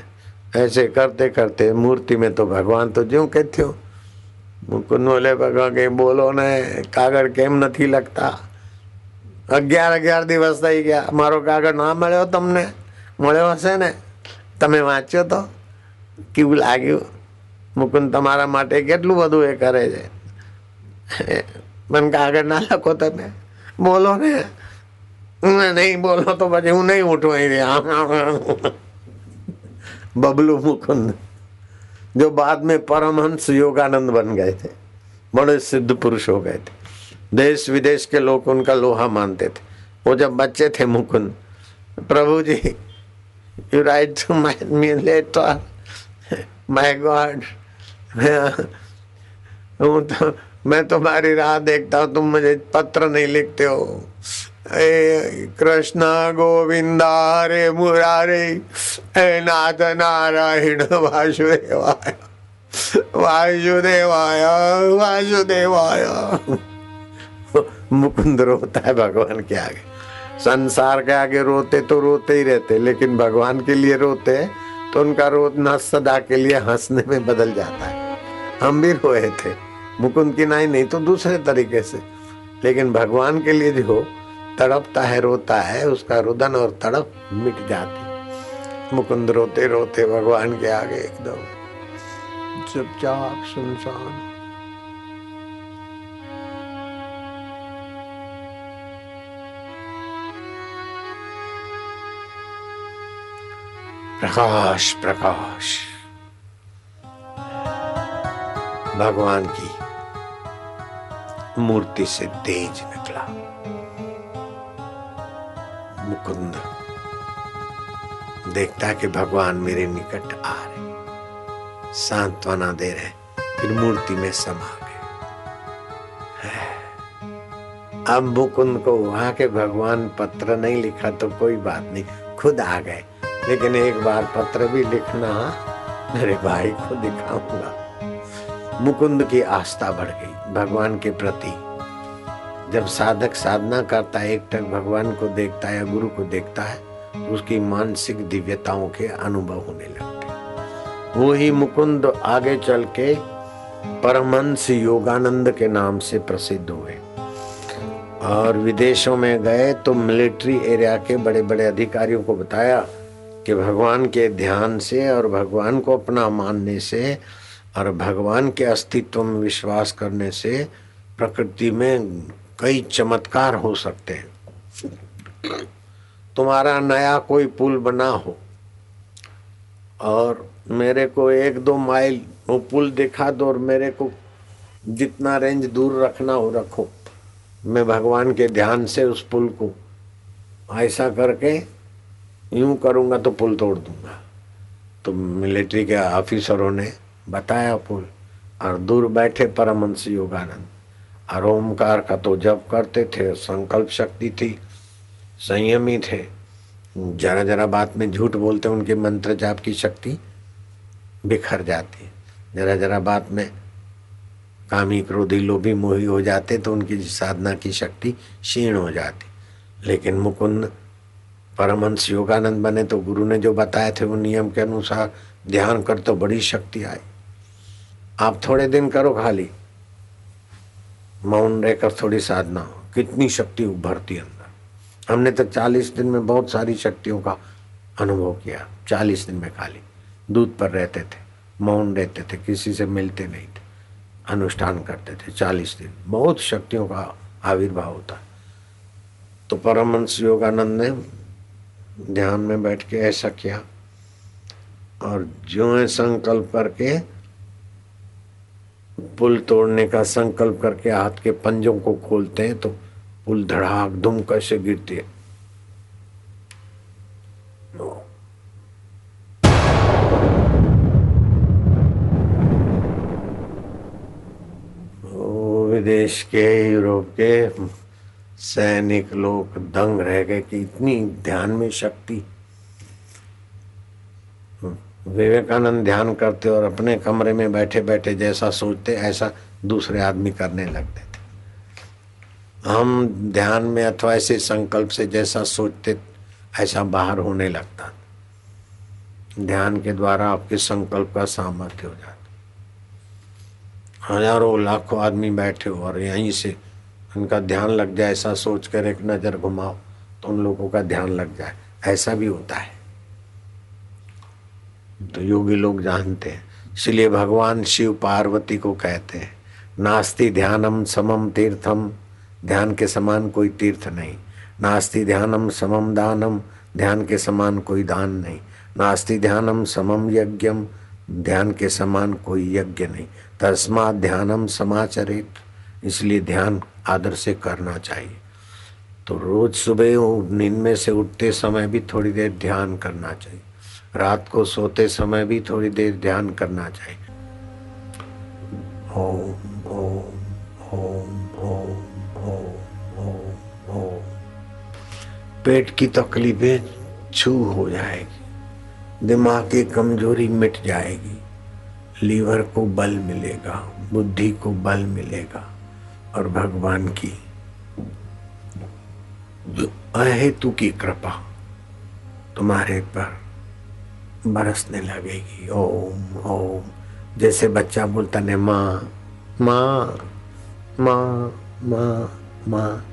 ऐसे करते करते मूर्ति में तो भगवान तो ज्यों के थो मुकुंद बोले भगवान के बोलो ने कागड़ केम नहीं लगता અગિયાર અગિયાર દિવસ થઈ ગયા મારો કાગળ ના મળ્યો તમને મળ્યો હશે ને તમે વાંચ્યો તો કેવું લાગ્યું મુકુંદ તમારા માટે કેટલું બધું એ કરે છે મને કાગળ ના લખો તમે બોલો ને નહીં બોલો તો પછી હું નહીં ઉઠું અહીં बबलू मुकुंद जो बाद में परमहंस योगानंद बन गए थे बड़े सिद्ध पुरुष हो गए थे देश विदेश के लोग उनका लोहा मानते थे। वो जब बच्चे थे Mukund, Prabhu ji you write to my me letter my god हूँ तो मैं तुम्हारी राह देखता हूँ, तुम मुझे पत्र नहीं लिखते हो। ए कृष्ण गोविंदा हरे मुरारे हे नाथ नारायण वासुदेवाय वासुदेवाय वासुदेवाय। मुकुंद रोता है भगवान के आगे। संसार के आगे रोते तो रोते ही रहते, लेकिन भगवान के लिए रोते तो उनका रोना सदा के लिए हंसने में बदल जाता है। हम भी रोए थे, मुकुंद की नाई नहीं तो दूसरे तरीके से। लेकिन भगवान के लिए जो तड़पता है, रोता है, उसका रुदन और तड़प मिट जाती। मुकुंद रोते रोते भगवान के आगे एकदम। चुपचाप सुनसान प्रकाश प्रकाश। भगवान की मूर्ति से तेज निकला। मुकुंद देखता कि भगवान मेरे निकट आ रहे सांत्वना दे रहे फिर मूर्ति में समा गए। अब मुकुंद को वहाँ के भगवान पत्र नहीं लिखा तो कोई बात नहीं, खुद आ गए। लेकिन एक बार पत्र भी लिखना, मेरे भाई को दिखाऊँगा। मुकुंद की आस्था बढ़ गई, भगवान के प्रति। जब साधक साधना करता है, एक टक भगवान को देखता है, गुरु को देखता है, उसकी मानसिक दिव्यताओं के अनुभव होने लगते वो ही मुकुंद आगे चल के परमहंस योगानंद के नाम से प्रसिद्ध हुए। और विदेशों में गए तो मिलिट्री एरिया के बड़े बड़े अधिकारियों को बताया कि भगवान के ध्यान से और भगवान को अपना मानने से और भगवान के अस्तित्व में विश्वास करने से प्रकृति में कई चमत्कार हो सकते हैं। तुम्हारा नया कोई पुल बना हो और मेरे को एक दो माइल वो पुल दिखा दो और मेरे को जितना रेंज दूर रखना हो रखो। मैं भगवान के ध्यान से उस पुल को ऐसा करके यूँ करूँगा तो पुल तोड़ दूँगा। तो मिलिट्री के ऑफिसरों ने बताया पुल, और दूर बैठे परमंश योगानंद, और ओमकार का तो जब करते थे संकल्प शक्ति थी, संयमी थे। जरा जरा बात में झूठ बोलते उनके मंत्र जाप की शक्ति बिखर जाती जरा जरा बात में कामी क्रोधी लोभी मोही हो जाते तो उनकी साधना की शक्ति क्षीण हो जाती। लेकिन मुकुंद परमहंस योगानंद बने तो गुरु ने जो बताए थे वो नियम के अनुसार ध्यान कर तो बड़ी शक्ति आई। आप थोड़े दिन करो खाली। मौन रहकर थोड़ी साधना हो। कितनी शक्ति उभरती अंदर। हमने तो चालीस दिन में बहुत सारी शक्तियों का अनुभव किया। चालीस दिन में खाली। दूध पर रहते थे, मौन रहते थे, किसी से मिलते नहीं थे। अनुष्ठान करते थे चालीस दिन। बहुत शक्तियों का आविर्भाव होता। तो परमहंस योगानंद ने ध्यान में बैठ के ऐसा किया और जो है संकल्प करके पुल तोड़ने का संकल्प करके हाथ के पंजों को खोलते हैं तो पुल धड़ाक धुम कैसे गिरती है? विदेश के, यूरोप के सैनिक लोग दंग रह गए कि इतनी ध्यान में शक्ति। विवेकानंद ध्यान करते और अपने कमरे में बैठे बैठे जैसा सोचते, ऐसा दूसरे आदमी करने लगते थे। हम ध्यान में अथवा ऐसे संकल्प से जैसा सोचते, ऐसा बाहर होने लगता ध्यान के द्वारा आपके संकल्प का सामर्थ्य हो जाता। हज़ारों, लाखों आदमी बैठे हो और यहीं से उनका ध्यान लग जाए, ऐसा सोच कर एक नज़र घुमाओ तो उन लोगों का ध्यान लग जाए। ऐसा भी होता है। तो योगी लोग जानते हैं। इसलिए भगवान शिव पार्वती को कहते हैं, नास्ति ध्यानम समम तीर्थम, ध्यान के समान कोई तीर्थ नहीं। नास्ति ध्यानम समम दानम, ध्यान के समान कोई दान नहीं। नास्ति ध्यानम समम यज्ञम, ध्यान के समान कोई यज्ञ नहीं। तस्मात ध्यानम समाचरित। इसलिए ध्यान आदर से करना चाहिए। तो रोज सुबह नींद में से उठते समय भी थोड़ी देर ध्यान करना चाहिए। रात को सोते समय भी थोड़ी देर ध्यान करना चाहिए। ओम ओम ओम ओम ओम ओम ओम। पेट की तकलीफें छू हो जाएगी। दिमाग की कमज़ोरी मिट जाएगी। लीवर को बल मिलेगा, बुद्धि को बल मिलेगा। और भगवान की अहेतु की कृपा तुम्हारे पर बरसने लगेगी। ओम ओम। जैसे बच्चा बोलता ने माँ माँ माँ माँ माँ।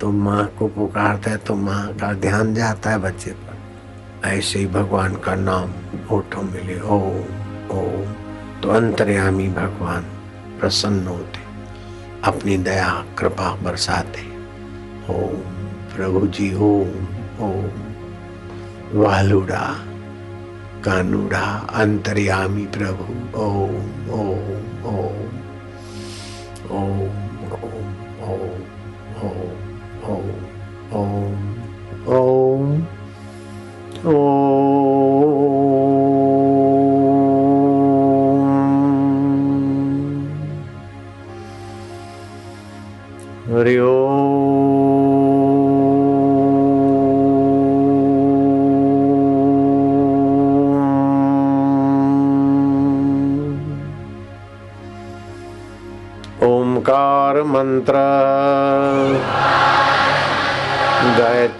तो माँ को पुकारता है तो माँ का ध्यान जाता है बच्चे पर। ऐसे ही भगवान का नाम होठों मिले। ओम ओम। तो अंतर्यामी भगवान प्रसन्न होते अपनी दया, कृपा बरसाते। ओम प्रभु जी, ओम ओम। वालुड़ा, कानुड़ा, अंतर्यामी प्रभु, ओम ओम ओम। ओम ओम ओम ओम ओम ओम ओम।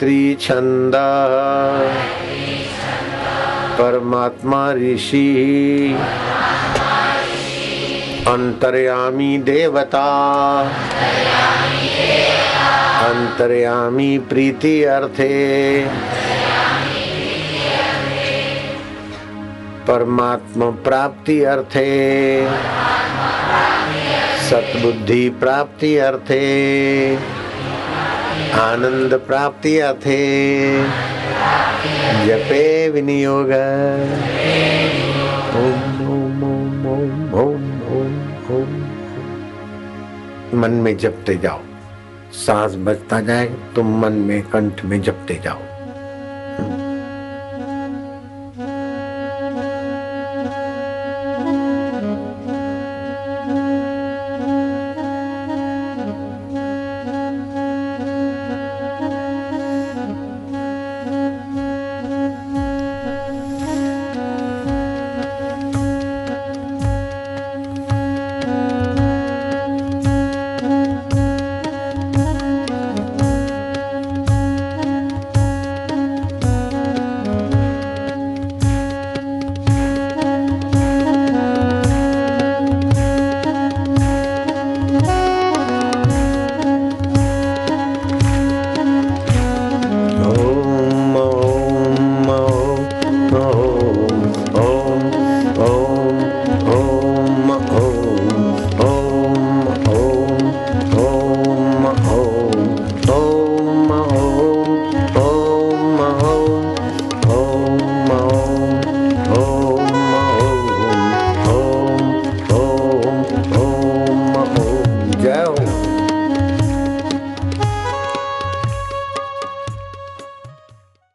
गायत्री छंद परमात्मा ऋषि। अंतर्यामी देवता। अंतर्यामी प्रीति अर्थे। परमात्मा प्राप्ति अर्थे। सतबुद्धि प्राप्ति अर्थे। आनंद प्राप्ति अथे। जपे विनियोग। मन में जपते जाओ। सांस बचता जाए, तुम मन में कंठ में जपते जाओ।